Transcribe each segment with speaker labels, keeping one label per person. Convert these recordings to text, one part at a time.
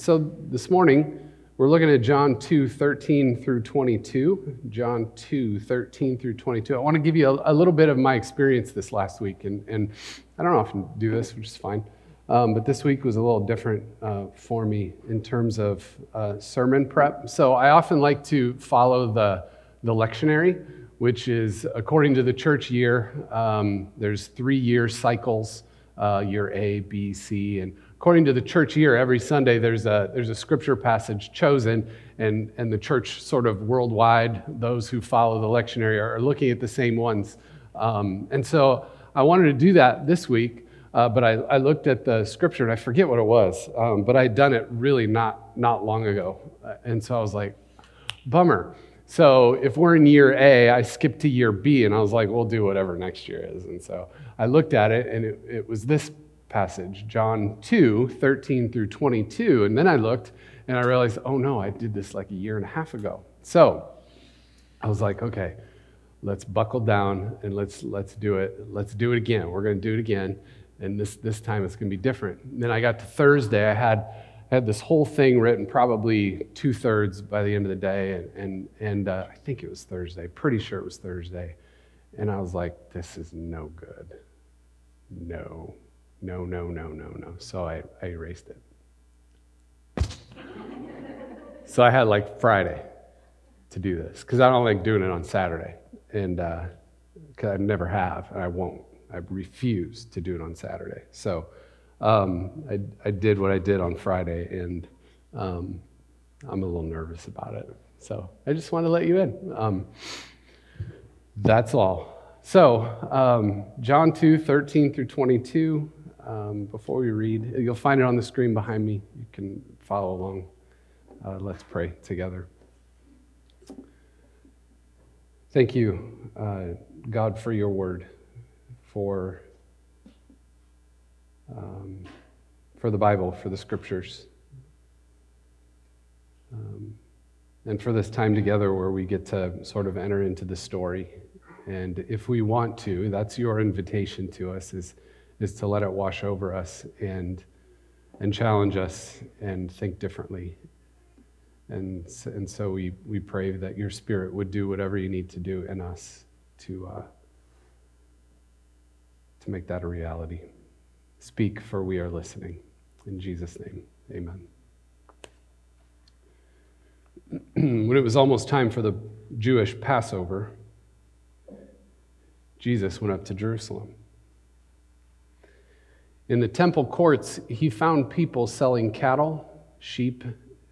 Speaker 1: so this morning, we're looking at John 2 13 through 22. John 2 13 through 22. I want to give you a, a little bit of my experience this last week. And, and I don't often do this, which is fine. Um, but this week was a little different uh, for me in terms of uh, sermon prep. So I often like to follow the, the lectionary, which is according to the church year, um, there's three year cycles uh, year A, B, C. And according to the church year, every Sunday there's a, there's a scripture passage chosen, and, and the church, sort of worldwide, those who follow the lectionary are looking at the same ones. Um, and so I wanted to do that this week. Uh, but I, I, looked at the scripture and I forget what it was, um, but I'd done it really not, not long ago. And so I was like, bummer. So if we're in year A, I skipped to year B, and I was like, we'll do whatever next year is. And so I looked at it, and it, it was this passage, John 2, 13 through 22. And then I looked, and I realized, oh no, I did this like a year and a half ago. So I was like, okay, let's buckle down and let's, let's do it. Let's do it again. We're going to do it again. And this, this time it's going to be different. And then I got to Thursday, I had I had this whole thing written, probably two thirds by the end of the day, and, and, and uh, I think it was Thursday, pretty sure it was Thursday. And I was like, this is no good. No, no, no, no, no, no. So I, I erased it. so I had like Friday to do this because I don't like doing it on Saturday. And because uh, I never have, and I won't. I refuse to do it on Saturday. So, um, I, I, did what I did on Friday, and um, I'm a little nervous about it. So I just want to let you in. Um, that's all. So, um, John 2 13 through 22. Um, before we read, you'll find it on the screen behind me. You can follow along. Uh, let's pray together. Thank you, uh, God, for your word, for um, for the Bible, for the scriptures, um, and for this time together where we get to sort of enter into the story. And if we want to, that's your invitation to us, is, is to let it wash over us and, and challenge us and think differently. And, and so we, we pray that your spirit would do whatever you need to do in us to, uh, to make that a reality. Speak, for we are listening. In Jesus' name, amen. when it was almost time for the Jewish Passover, Jesus went up to Jerusalem. In the temple courts, he found people selling cattle, sheep,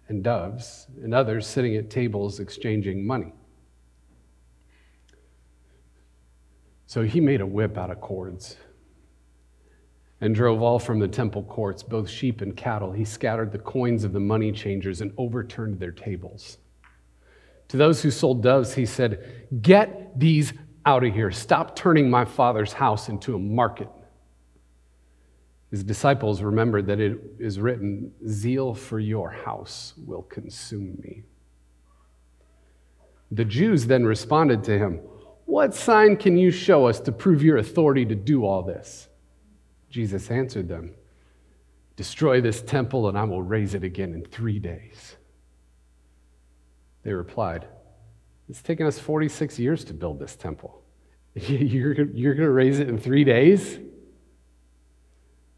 Speaker 1: and doves, and others sitting at tables exchanging money. So he made a whip out of cords and drove all from the temple courts, both sheep and cattle. He scattered the coins of the money changers and overturned their tables. To those who sold doves, he said, Get these out of here. Stop turning my father's house into a market. His disciples remembered that it is written, Zeal for your house will consume me. The Jews then responded to him, What sign can you show us to prove your authority to do all this? Jesus answered them, Destroy this temple, and I will raise it again in three days. They replied, It's taken us 46 years to build this temple. You're, you're going to raise it in three days?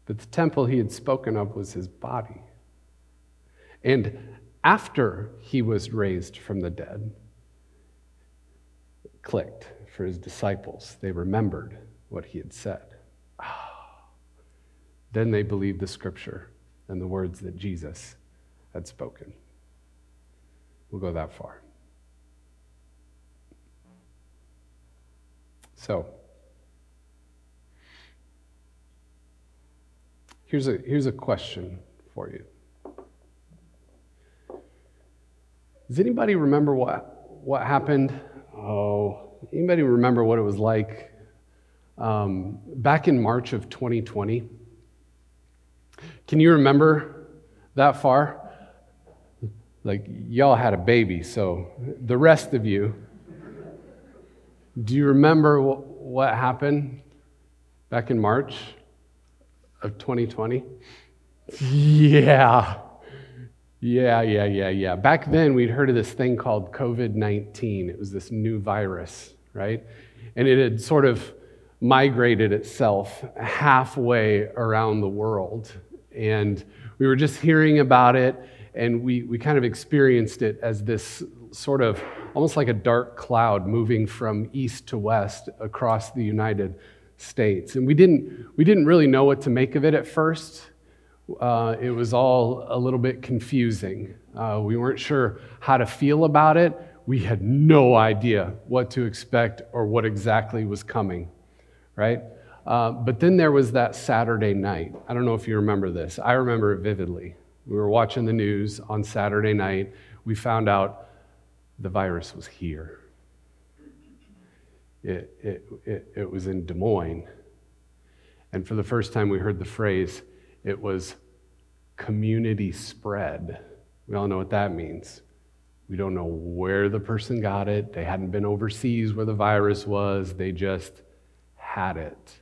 Speaker 1: But the temple he had spoken of was his body. And after he was raised from the dead, clicked for his disciples. They remembered what he had said. Ah. Then they believed the scripture and the words that Jesus had spoken. We'll go that far. So, here's a, here's a question for you. Does anybody remember what, what happened? Oh, anybody remember what it was like um, back in March of 2020? Can you remember that far? Like, y'all had a baby, so the rest of you, do you remember what happened back in March of 2020? Yeah. Yeah, yeah, yeah, yeah. Back then, we'd heard of this thing called COVID 19. It was this new virus, right? And it had sort of migrated itself halfway around the world. And we were just hearing about it, and we, we kind of experienced it as this sort of almost like a dark cloud moving from east to west across the United States. And we didn't, we didn't really know what to make of it at first. Uh, it was all a little bit confusing. Uh, we weren't sure how to feel about it. We had no idea what to expect or what exactly was coming, right? Uh, but then there was that Saturday night. I don't know if you remember this. I remember it vividly. We were watching the news on Saturday night. We found out the virus was here. It, it, it, it was in Des Moines. And for the first time, we heard the phrase, it was community spread. We all know what that means. We don't know where the person got it. They hadn't been overseas where the virus was. They just had it.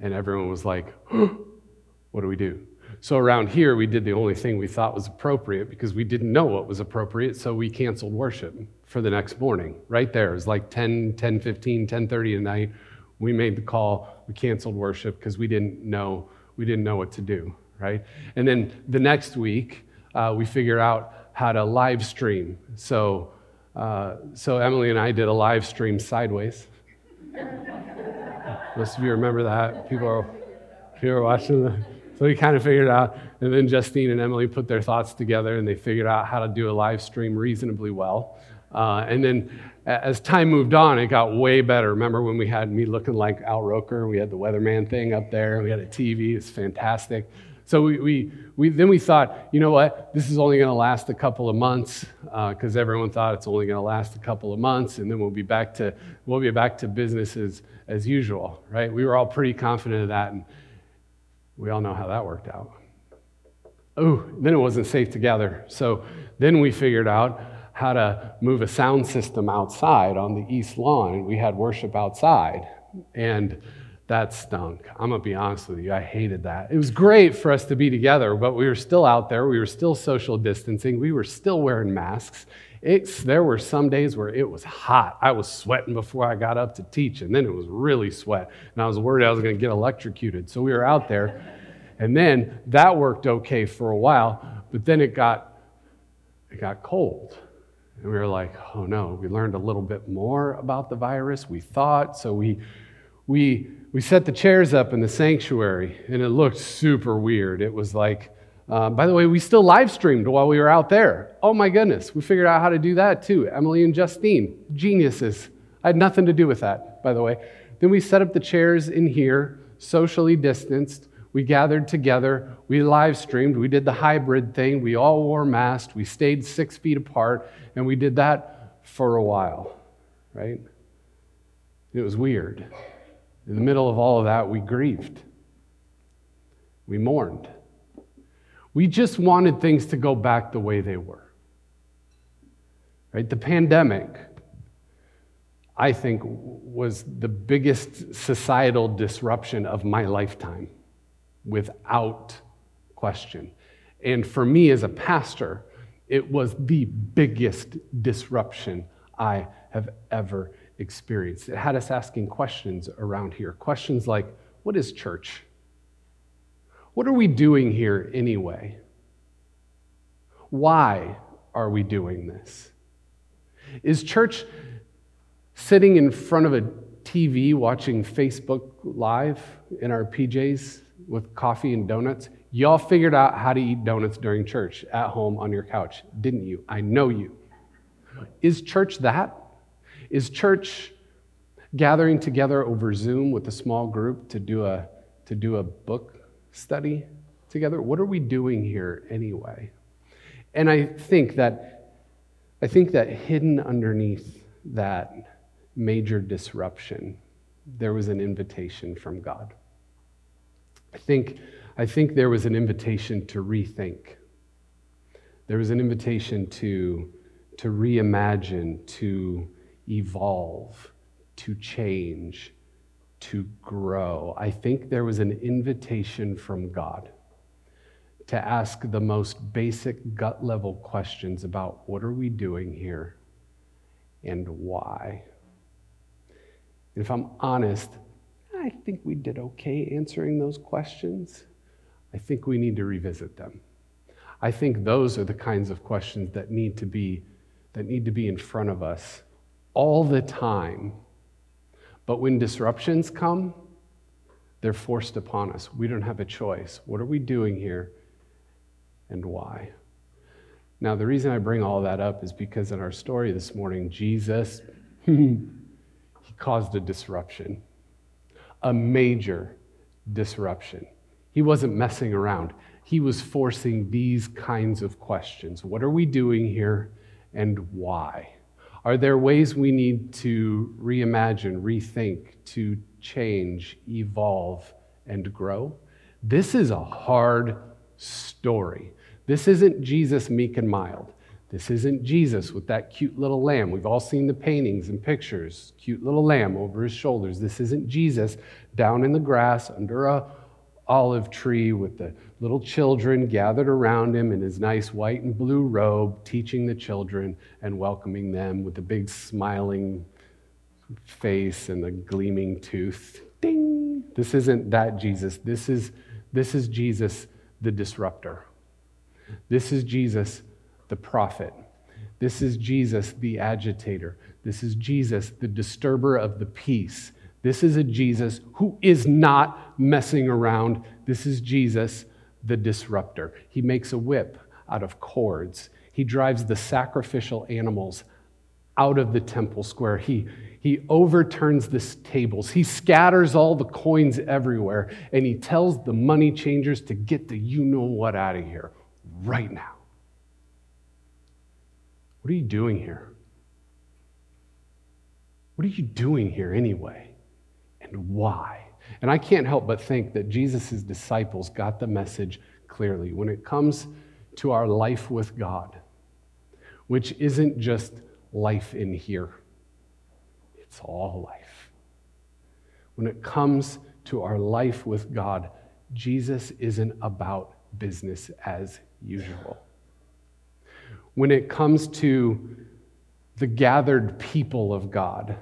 Speaker 1: And everyone was like, what do we do? So around here, we did the only thing we thought was appropriate because we didn't know what was appropriate, so we canceled worship for the next morning. Right there. It was like 10, 10 15, 10 30 at night. We made the call, we canceled worship because we didn't know, we didn't know what to do, right? And then the next week, uh, we figured out how to live stream. So, uh, so Emily and I did a live stream sideways. Most of you remember that. People are, people are watching so we kind of figured out, and then Justine and Emily put their thoughts together and they figured out how to do a live stream reasonably well. Uh, and then as time moved on, it got way better. Remember when we had me looking like Al Roker? We had the weatherman thing up there. We had a TV. It's fantastic. So we, we, we, then we thought, you know what? This is only going to last a couple of months because uh, everyone thought it's only going to last a couple of months, and then we'll be back to we'll be back to business as, as usual, right? We were all pretty confident of that, and we all know how that worked out. Oh, then it wasn't safe to gather. So then we figured out how to move a sound system outside on the east lawn, and we had worship outside. And that stunk. I'm going to be honest with you. I hated that. It was great for us to be together, but we were still out there. We were still social distancing. We were still wearing masks. It's, there were some days where it was hot. I was sweating before I got up to teach, and then it was really sweat. And I was worried I was going to get electrocuted. So we were out there. And then that worked okay for a while, but then it got, it got cold. And we were like, oh no, we learned a little bit more about the virus, we thought. So we, we, we set the chairs up in the sanctuary, and it looked super weird. It was like, uh, by the way, we still live streamed while we were out there. Oh my goodness, we figured out how to do that too. Emily and Justine, geniuses. I had nothing to do with that, by the way. Then we set up the chairs in here, socially distanced. We gathered together. We live streamed. We did the hybrid thing. We all wore masks. We stayed six feet apart, and we did that for a while, right? It was weird. In the middle of all of that, we grieved. We mourned. We just wanted things to go back the way they were. Right? The pandemic, I think, was the biggest societal disruption of my lifetime, without question. And for me as a pastor, it was the biggest disruption I have ever experienced. It had us asking questions around here. Questions like, what is church? What are we doing here anyway? Why are we doing this? Is church sitting in front of a TV watching Facebook Live in our PJs with coffee and donuts? Y'all figured out how to eat donuts during church at home on your couch, didn't you? I know you. Is church that? Is church gathering together over Zoom with a small group to do a, to do a book study together? What are we doing here anyway? And I think that I think that hidden underneath that major disruption, there was an invitation from God. I think, I think there was an invitation to rethink. There was an invitation to, to reimagine, to evolve, to change, to grow. I think there was an invitation from God to ask the most basic gut level questions about what are we doing here and why. If I'm honest, I think we did okay answering those questions. I think we need to revisit them. I think those are the kinds of questions that need to be that need to be in front of us all the time. But when disruptions come, they're forced upon us. We don't have a choice. What are we doing here and why? Now, the reason I bring all that up is because in our story this morning, Jesus, he caused a disruption, a major disruption. He wasn't messing around. He was forcing these kinds of questions What are we doing here and why? Are there ways we need to reimagine, rethink, to change, evolve, and grow? This is a hard story. This isn't Jesus meek and mild. This isn't Jesus with that cute little lamb. We've all seen the paintings and pictures. Cute little lamb over his shoulders. This isn't Jesus down in the grass under a olive tree with the little children gathered around him in his nice white and blue robe, teaching the children and welcoming them with a big smiling face and the gleaming tooth. Ding! This isn't that Jesus. This is, this is Jesus, the disruptor. This is Jesus, the prophet. This is Jesus, the agitator. This is Jesus, the disturber of the peace. This is a Jesus who is not messing around. This is Jesus, the disruptor. He makes a whip out of cords. He drives the sacrificial animals out of the temple square. He, he overturns the tables. He scatters all the coins everywhere, and he tells the money changers to get the you know what out of here right now. What are you doing here? What are you doing here anyway? And why? And I can't help but think that Jesus' disciples got the message clearly when it comes to our life with God, which isn't just life in here, it's all life. When it comes to our life with God, Jesus isn't about business as usual. When it comes to the gathered people of God,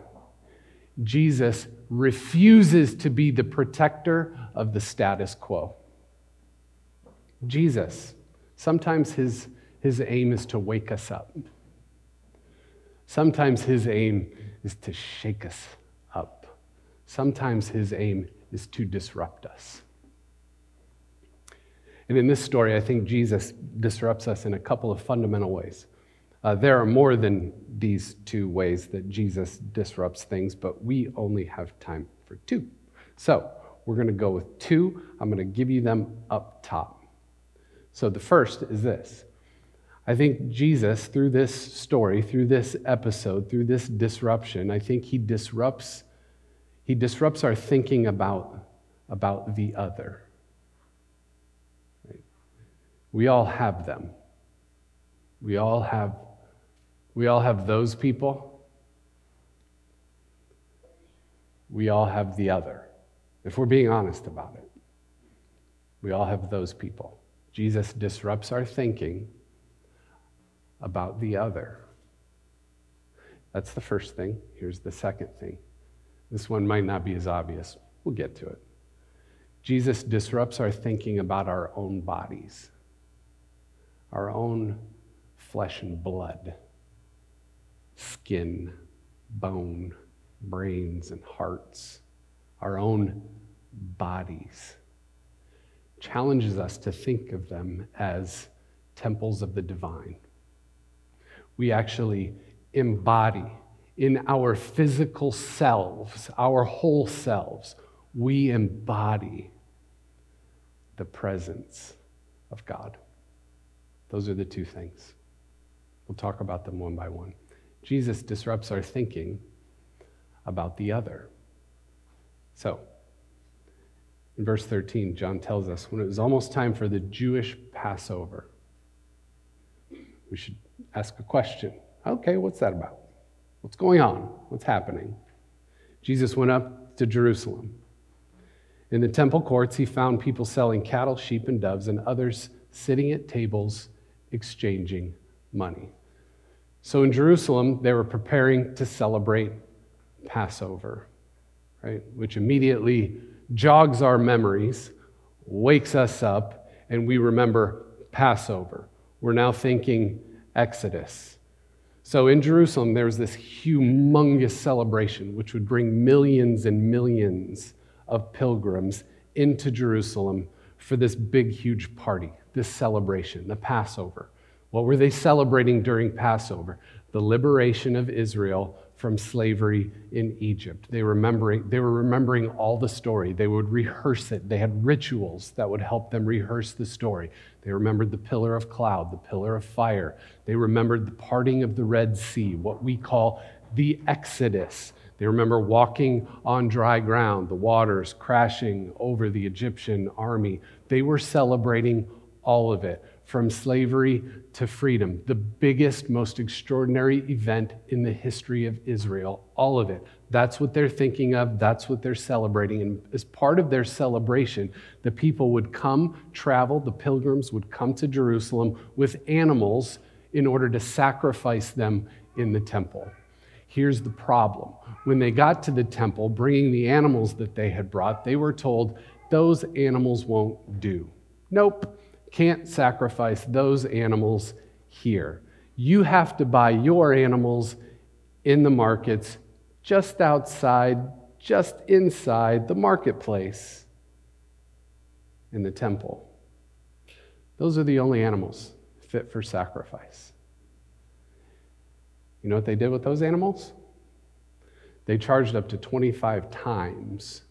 Speaker 1: Jesus refuses to be the protector of the status quo. Jesus, sometimes his, his aim is to wake us up. Sometimes his aim is to shake us up. Sometimes his aim is to disrupt us. And in this story, I think Jesus disrupts us in a couple of fundamental ways. Uh, there are more than these two ways that Jesus disrupts things, but we only have time for two. So we're going to go with two. I'm going to give you them up top. So the first is this I think Jesus, through this story, through this episode, through this disruption, I think he disrupts, he disrupts our thinking about, about the other. We all have them. We all have we all have those people. We all have the other. If we're being honest about it. We all have those people. Jesus disrupts our thinking about the other. That's the first thing. Here's the second thing. This one might not be as obvious. We'll get to it. Jesus disrupts our thinking about our own bodies our own flesh and blood, skin, bone, brains, and hearts, our own bodies, challenges us to think of them as temples of the divine. We actually embody in our physical selves, our whole selves, we embody the presence of God. Those are the two things. We'll talk about them one by one. Jesus disrupts our thinking about the other. So, in verse 13, John tells us when it was almost time for the Jewish Passover, we should ask a question. Okay, what's that about? What's going on? What's happening? Jesus went up to Jerusalem. In the temple courts, he found people selling cattle, sheep, and doves, and others sitting at tables, exchanging money. So in Jerusalem, they were preparing to celebrate Passover, right? Which immediately jogs our memories, wakes us up, and we remember Passover. We're now thinking Exodus. So in Jerusalem, there was this humongous celebration which would bring millions and millions of pilgrims into Jerusalem for this big, huge party, this celebration, the Passover. What were they celebrating during Passover? The liberation of Israel from slavery in Egypt. They, remembering, they were remembering all the story. They would rehearse it. They had rituals that would help them rehearse the story. They remembered the pillar of cloud, the pillar of fire. They remembered the parting of the Red Sea, what we call the Exodus. They remember walking on dry ground, the waters crashing over the Egyptian army. They were celebrating all of it from slavery to freedom, the biggest, most extraordinary event in the history of Israel. All of it. That's what they're thinking of. That's what they're celebrating. And as part of their celebration, the people would come, travel, the pilgrims would come to Jerusalem with animals in order to sacrifice them in the temple. Here's the problem. When they got to the temple, bringing the animals that they had brought, they were told, those animals won't do. Nope can't sacrifice those animals here. You have to buy your animals in the markets just outside, just inside the marketplace in the temple. Those are the only animals fit for sacrifice. You know what they did with those animals? They charged up to 25 times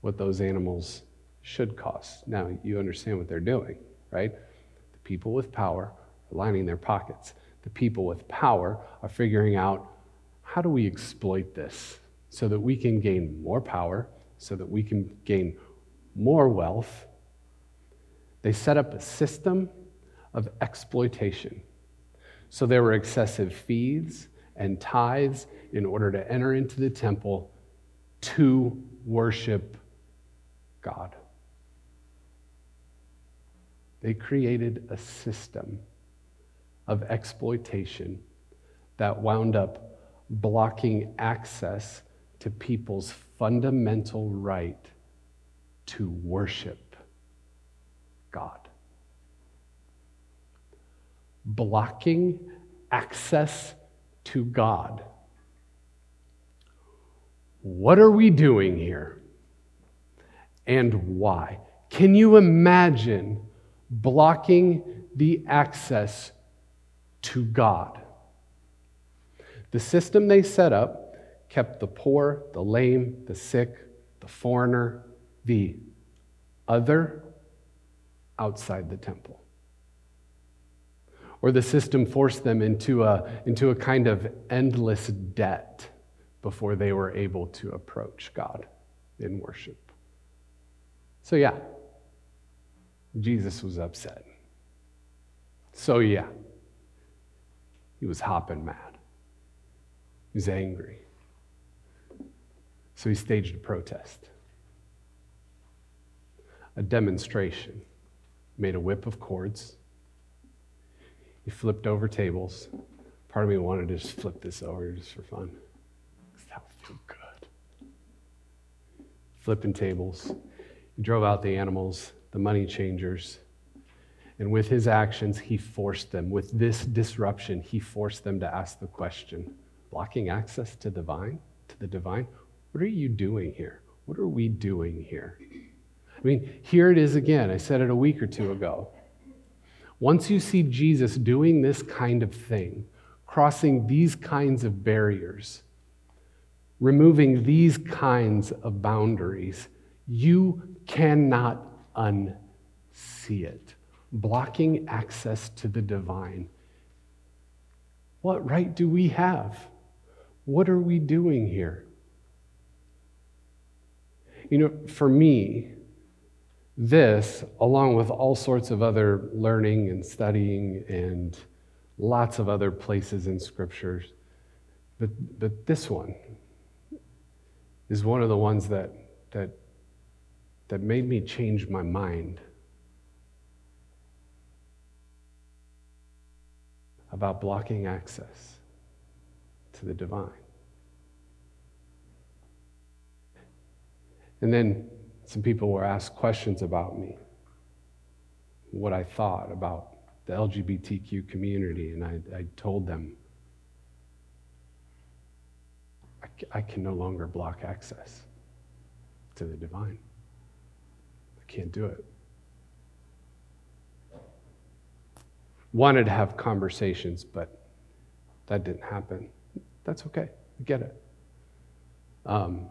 Speaker 1: what those animals should cost. Now, you understand what they're doing right? The people with power are lining their pockets. The people with power are figuring out how do we exploit this so that we can gain more power, so that we can gain more wealth. They set up a system of exploitation. So there were excessive fees and tithes in order to enter into the temple to worship God. They created a system of exploitation that wound up blocking access to people's fundamental right to worship God. Blocking access to God. What are we doing here? And why? Can you imagine blocking the access to God. The system they set up kept the poor, the lame, the sick, the foreigner, the other outside the temple. Or the system forced them into a, into a kind of endless debt before they were able to approach God in worship. So, yeah, Jesus was upset. So, yeah, he was hopping mad. He was angry. So, he staged a protest, a demonstration. Made a whip of cords. He flipped over tables. Part of me wanted to just flip this over just for fun. That would feel good. Flipping tables. He drove out the animals the money changers. And with his actions, he forced them. With this disruption, he forced them to ask the question blocking access to the divine, to the divine? What are you doing here? What are we doing here? I mean, here it is again. I said it a week or two ago. Once you see Jesus doing this kind of thing, crossing these kinds of barriers, removing these kinds of boundaries, you cannot unsee it, blocking access to the divine. What right do we have? What are we doing here? You know, for me, this, along with all sorts of other learning and studying and lots of other places in scriptures, but, but this one is one of the ones that, that that made me change my mind. about blocking access to the divine. And then some people were asked questions about me, what I thought about the LGBTQ community, and I, I told them I, I can no longer block access to the divine. Can't do it. Wanted to have conversations, but that didn't happen. That's okay. I get it. Um,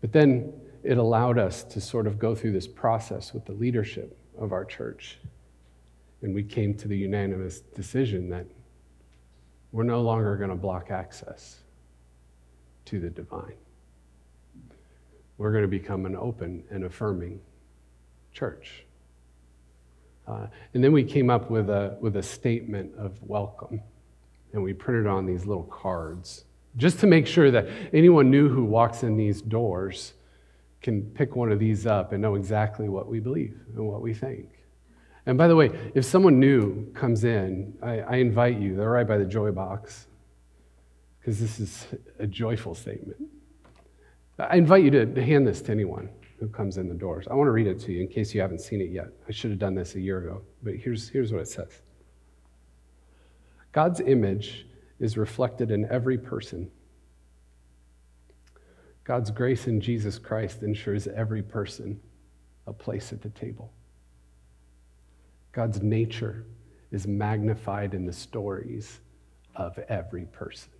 Speaker 1: but then it allowed us to sort of go through this process with the leadership of our church. And we came to the unanimous decision that we're no longer going to block access to the divine. We're going to become an open and affirming church. Uh, and then we came up with a, with a statement of welcome, and we printed on these little cards just to make sure that anyone new who walks in these doors can pick one of these up and know exactly what we believe and what we think. And by the way, if someone new comes in, I, I invite you, they're right by the joy box, because this is a joyful statement. I invite you to, hand this to anyone who comes in the doors. I want to read it to you in case you haven't seen it yet. I should have done this a year ago, but here's, here's what it says God's image is reflected in every person. God's grace in Jesus Christ ensures every person a place at the table. God's nature is magnified in the stories of every person.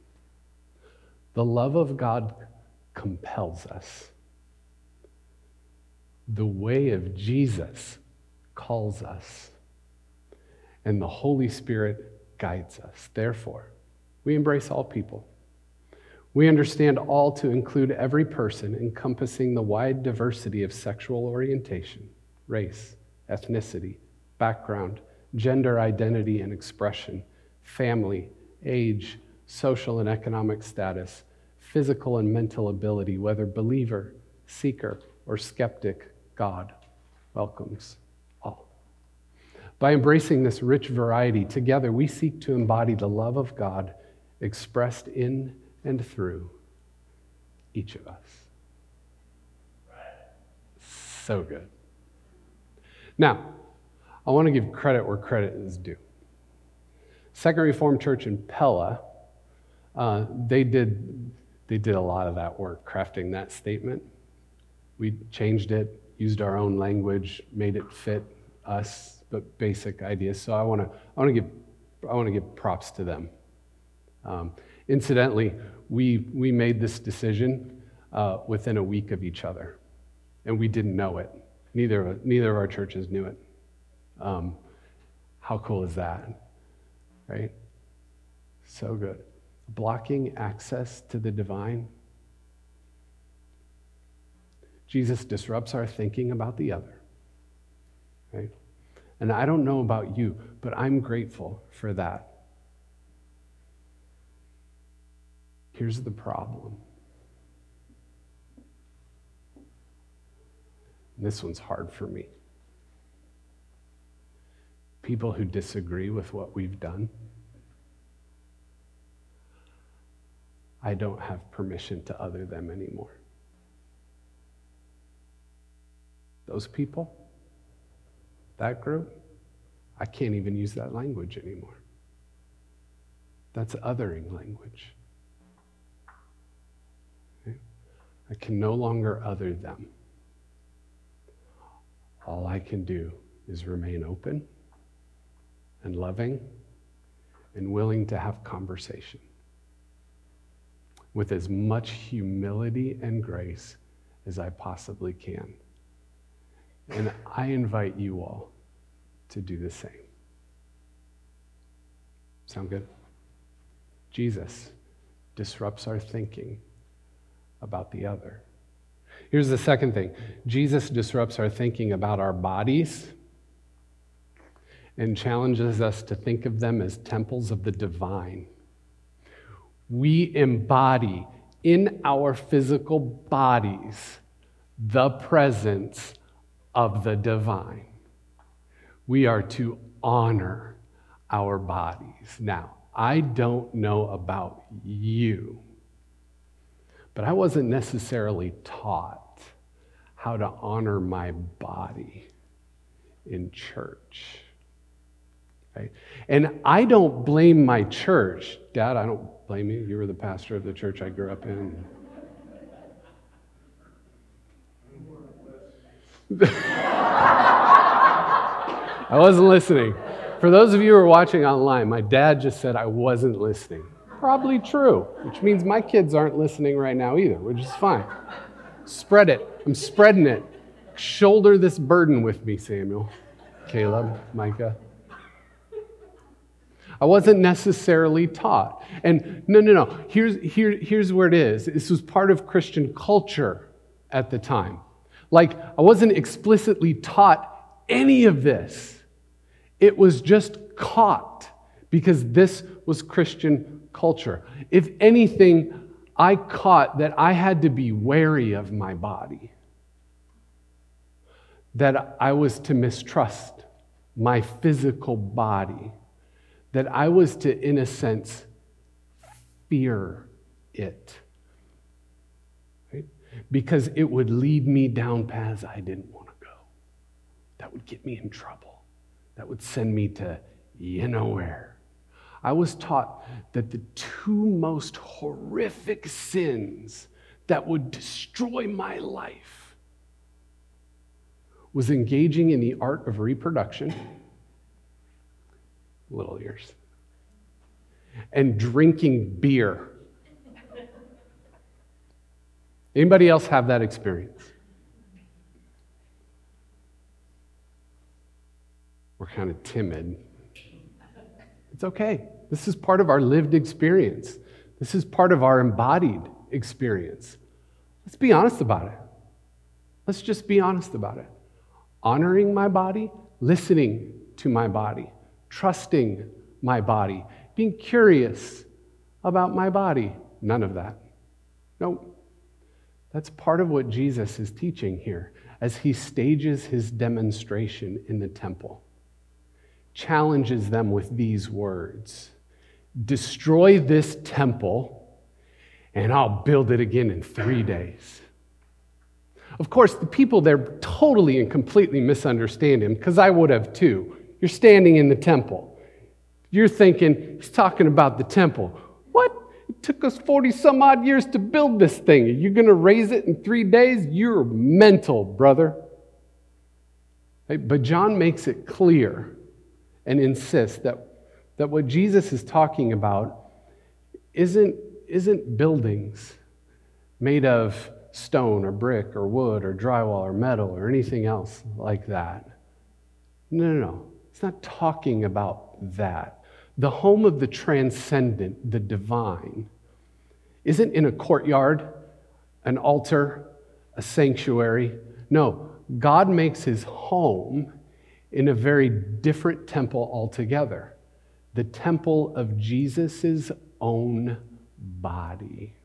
Speaker 1: The love of God compels us. The way of Jesus calls us. And the Holy Spirit guides us. Therefore, we embrace all people. We understand all to include every person, encompassing the wide diversity of sexual orientation, race, ethnicity, background, gender identity and expression, family, age, social and economic status, physical and mental ability, whether believer, seeker, or skeptic, God welcomes all. By embracing this rich variety, together we seek to embody the love of God expressed in and through each of us. So good. Now, I want to give credit where credit is due. Second Reformed Church in Pella, uh, they, did, they did a lot of that work crafting that statement. We changed it, used our own language, made it fit us, but basic ideas. So I want to I want to give I want to give props to them. Um, incidentally, we we made this decision uh, within a week of each other, and we didn't know it. Neither neither of our churches knew it. Um, how cool is that? Right? So good. Blocking access to the divine. Jesus disrupts our thinking about the other. Right? And I don't know about you, but I'm grateful for that. Here's the problem. This one's hard for me people who disagree with what we've done. I don't have permission to other them anymore. Those people, that group, I can't even use that language anymore. That's othering language. Okay? I can no longer other them. All I can do is remain open and loving and willing to have conversation with as much humility and grace as I possibly can. And I invite you all to do the same. Sound good? Jesus disrupts our thinking about the other. Here's the second thing Jesus disrupts our thinking about our bodies and challenges us to think of them as temples of the divine. We embody in our physical bodies the presence of the divine. We are to honor our bodies. Now, I don't know about you, but I wasn't necessarily taught how to honor my body in church. Right? And I don't blame my church. Dad, I don't blame you. You were the pastor of the church I grew up in. I wasn't listening. For those of you who are watching online, my dad just said I wasn't listening. Probably true, which means my kids aren't listening right now either, which is fine. Spread it. I'm spreading it. Shoulder this burden with me, Samuel, Caleb, Micah. I wasn't necessarily taught. And no, no, no. Here's, here, here's where it is this was part of Christian culture at the time. Like, I wasn't explicitly taught any of this, it was just caught because this was Christian culture. If anything, I caught that I had to be wary of my body, that I was to mistrust my physical body, that I was to, in a sense, fear it. Right? Because it would lead me down paths I didn't want to go. That would get me in trouble. That would send me to you know where. I was taught that the two most horrific sins that would destroy my life was engaging in the art of reproduction, little ears, and drinking beer. Anybody else have that experience? We're kind of timid. It's okay. This is part of our lived experience. This is part of our embodied experience. Let's be honest about it. Let's just be honest about it. Honoring my body, listening to my body, trusting my body, being curious about my body. None of that. No. That's part of what Jesus is teaching here as he stages his demonstration in the temple. Challenges them with these words destroy this temple, and I'll build it again in three days. Of course, the people there totally and completely misunderstand him, because I would have too. You're standing in the temple. You're thinking, he's talking about the temple. What? It took us 40 some odd years to build this thing. Are you going to raise it in three days? You're mental, brother. But John makes it clear and insists that that what Jesus is talking about isn't, isn't buildings made of stone or brick or wood or drywall or metal or anything else like that. No, no, no. It's not talking about that. The home of the transcendent, the divine, isn't in a courtyard, an altar, a sanctuary. No, God makes his home in a very different temple altogether the temple of Jesus' own body.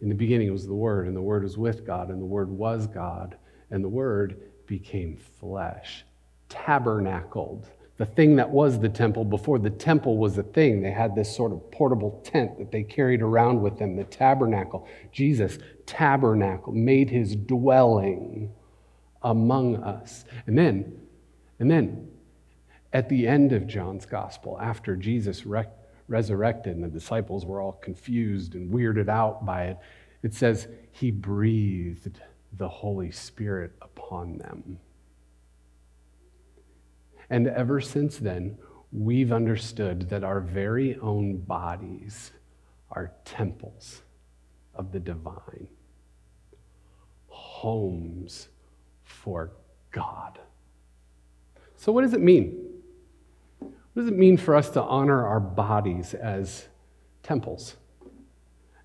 Speaker 1: In the beginning was the Word, and the Word was with God, and the Word was God, and the Word became flesh, tabernacled. The thing that was the temple before the temple was a thing. They had this sort of portable tent that they carried around with them, the tabernacle. Jesus, tabernacle, made his dwelling among us. And then, and then at the end of John's gospel, after Jesus re- resurrected and the disciples were all confused and weirded out by it, it says, He breathed the Holy Spirit upon them. And ever since then, we've understood that our very own bodies are temples of the divine, homes for God. So, what does it mean? What does it mean for us to honor our bodies as temples,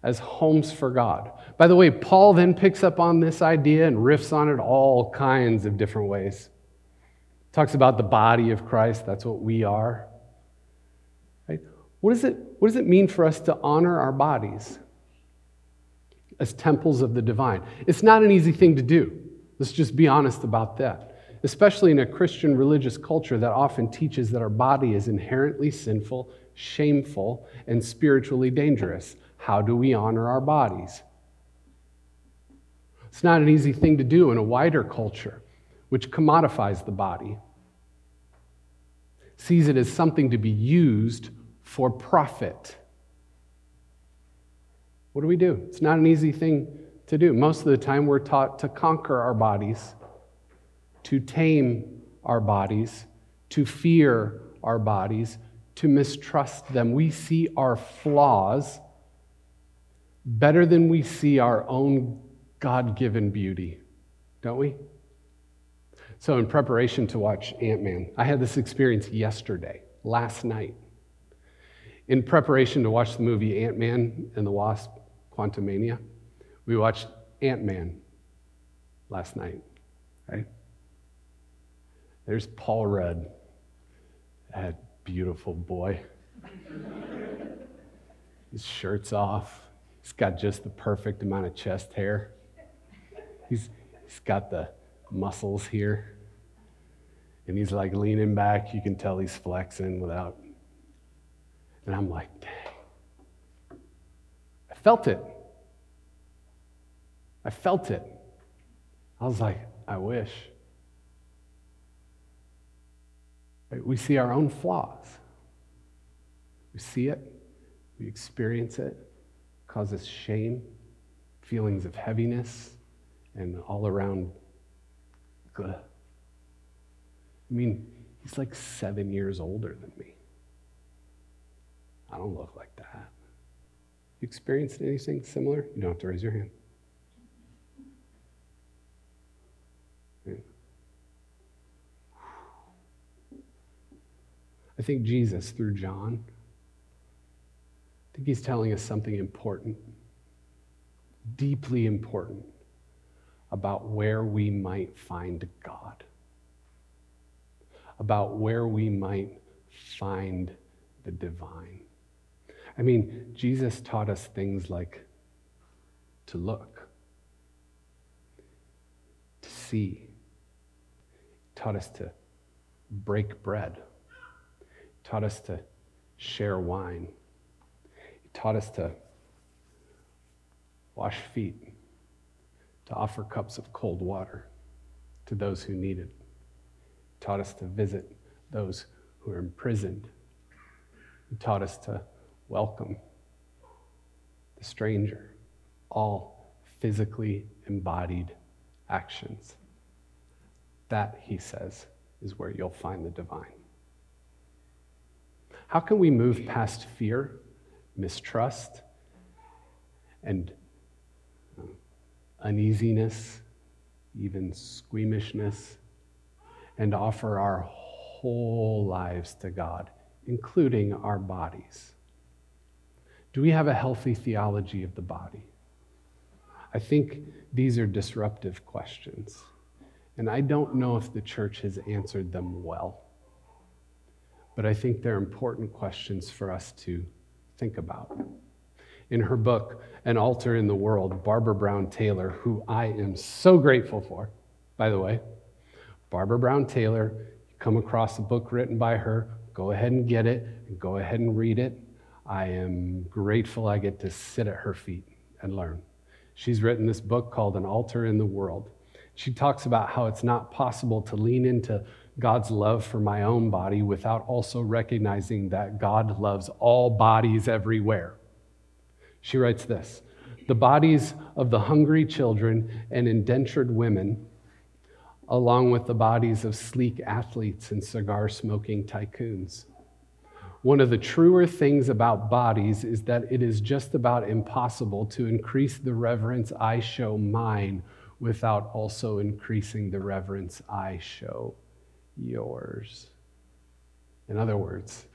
Speaker 1: as homes for God? By the way, Paul then picks up on this idea and riffs on it all kinds of different ways. Talks about the body of Christ, that's what we are. Right? What, is it, what does it mean for us to honor our bodies as temples of the divine? It's not an easy thing to do. Let's just be honest about that. especially in a Christian religious culture that often teaches that our body is inherently sinful, shameful, and spiritually dangerous. How do we honor our bodies? It's not an easy thing to do in a wider culture, which commodifies the body, sees it as something to be used for profit. What do we do? It's not an easy thing to do. Most of the time, we're taught to conquer our bodies, to tame our bodies, to fear our bodies, to mistrust them. We see our flaws better than we see our own God given beauty, don't we? So, in preparation to watch Ant Man, I had this experience yesterday, last night. In preparation to watch the movie Ant Man and the Wasp, Quantumania, we watched Ant Man last night, right? There's Paul Rudd, that beautiful boy. His shirt's off. He's got just the perfect amount of chest hair. He's, he's got the muscles here. And he's like leaning back. You can tell he's flexing without. And I'm like, dang. I felt it. I felt it. I was like, I wish. We see our own flaws. We see it, we experience it, causes shame, feelings of heaviness, and all around good. I mean, he's like seven years older than me. I don't look like that. You experienced anything similar? You don't have to raise your hand. I think Jesus, through John, I think he's telling us something important, deeply important, about where we might find God, about where we might find the divine. I mean, Jesus taught us things like to look, to see, he taught us to break bread taught us to share wine. He taught us to wash feet, to offer cups of cold water to those who need it. He taught us to visit those who are imprisoned. He taught us to welcome the stranger, all physically embodied actions. That, he says, is where you'll find the divine. How can we move past fear, mistrust, and uneasiness, even squeamishness, and offer our whole lives to God, including our bodies? Do we have a healthy theology of the body? I think these are disruptive questions, and I don't know if the church has answered them well but I think they're important questions for us to think about. In her book, An Altar in the World, Barbara Brown Taylor, who I am so grateful for, by the way, Barbara Brown Taylor, you come across a book written by her, go ahead and get it, and go ahead and read it. I am grateful I get to sit at her feet and learn. She's written this book called An Altar in the World. She talks about how it's not possible to lean into God's love for my own body without also recognizing that God loves all bodies everywhere. She writes this The bodies of the hungry children and indentured women, along with the bodies of sleek athletes and cigar smoking tycoons. One of the truer things about bodies is that it is just about impossible to increase the reverence I show mine without also increasing the reverence I show yours. In other words,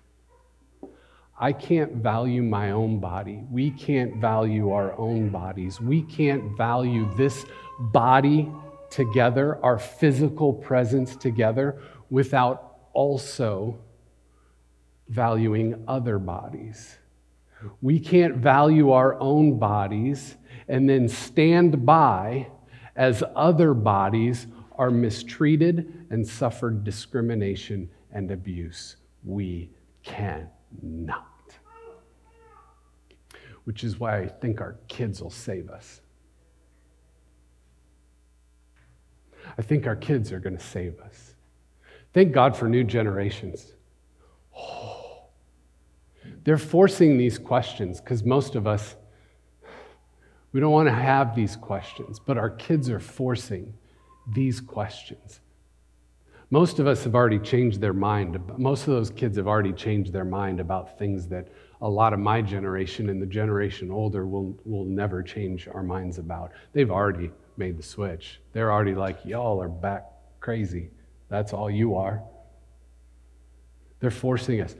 Speaker 1: I can't value my own body. We can't value our own bodies. We can't value this body together, our physical presence together, without also valuing other bodies. We can't value our own bodies and then stand by as other bodies are mistreated and suffer discrimination and abuse. We cannot. Which is why I think our kids will save us. I think our kids are going to save us. Thank God for new generations. Oh, they're forcing these questions because most of us, we don't want to have these questions, but our kids are forcing these questions. Most of us have already changed their mind. Most of those kids have already changed their mind about things that a lot of my generation and the generation older will, will never change our minds about. They've already made the switch. They're already like, y'all are back crazy. That's all you are. They're forcing us.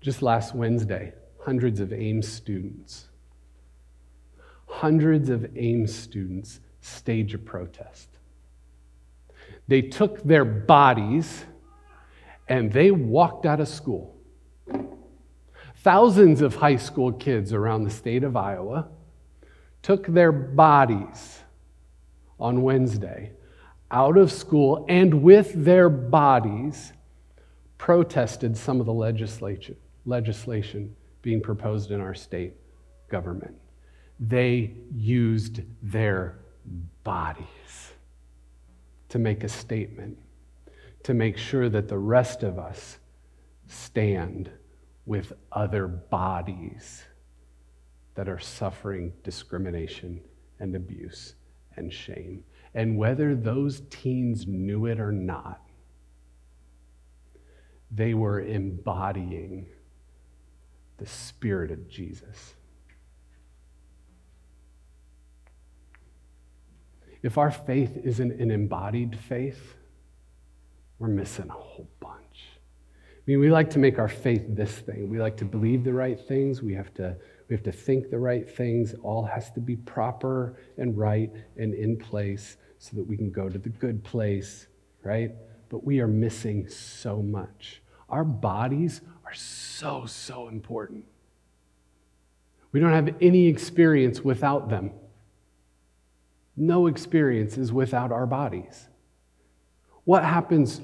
Speaker 1: Just last Wednesday, hundreds of Ames students, hundreds of Ames students stage a protest. They took their bodies and they walked out of school. Thousands of high school kids around the state of Iowa took their bodies on Wednesday out of school and with their bodies protested some of the legislation, legislation being proposed in our state government. They used their bodies to make a statement, to make sure that the rest of us stand with other bodies that are suffering discrimination and abuse and shame. And whether those teens knew it or not, they were embodying the Spirit of Jesus. If our faith isn't an embodied faith, we're missing a whole bunch. I mean, we like to make our faith this thing. We like to believe the right things. We have to, we have to think the right things. All has to be proper and right and in place so that we can go to the good place, right? But we are missing so much. Our bodies are so, so important. We don't have any experience without them. No experience is without our bodies. What happens?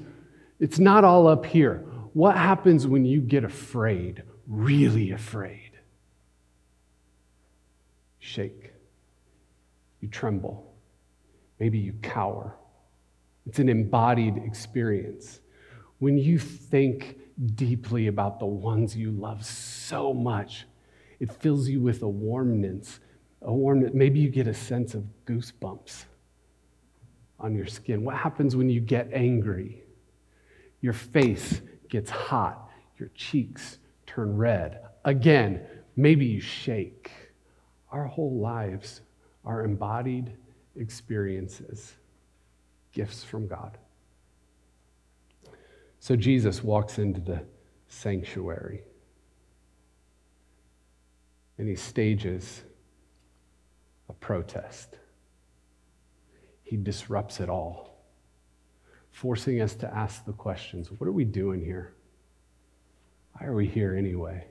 Speaker 1: It's not all up here. What happens when you get afraid, really afraid? Shake. You tremble. Maybe you cower. It's an embodied experience. When you think deeply about the ones you love so much, it fills you with a warmness a. Maybe you get a sense of goosebumps on your skin. What happens when you get angry? Your face gets hot, your cheeks turn red. Again, maybe you shake. Our whole lives are embodied experiences, gifts from God. So Jesus walks into the sanctuary and he stages a protest. He disrupts it all, forcing us to ask the questions what are we doing here? Why are we here anyway?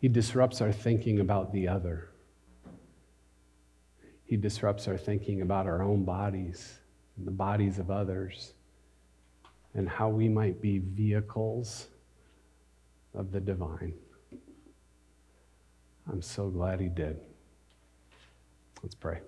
Speaker 1: He disrupts our thinking about the other. He disrupts our thinking about our own bodies and the bodies of others and how we might be vehicles of the divine. I'm so glad he did. Let's pray.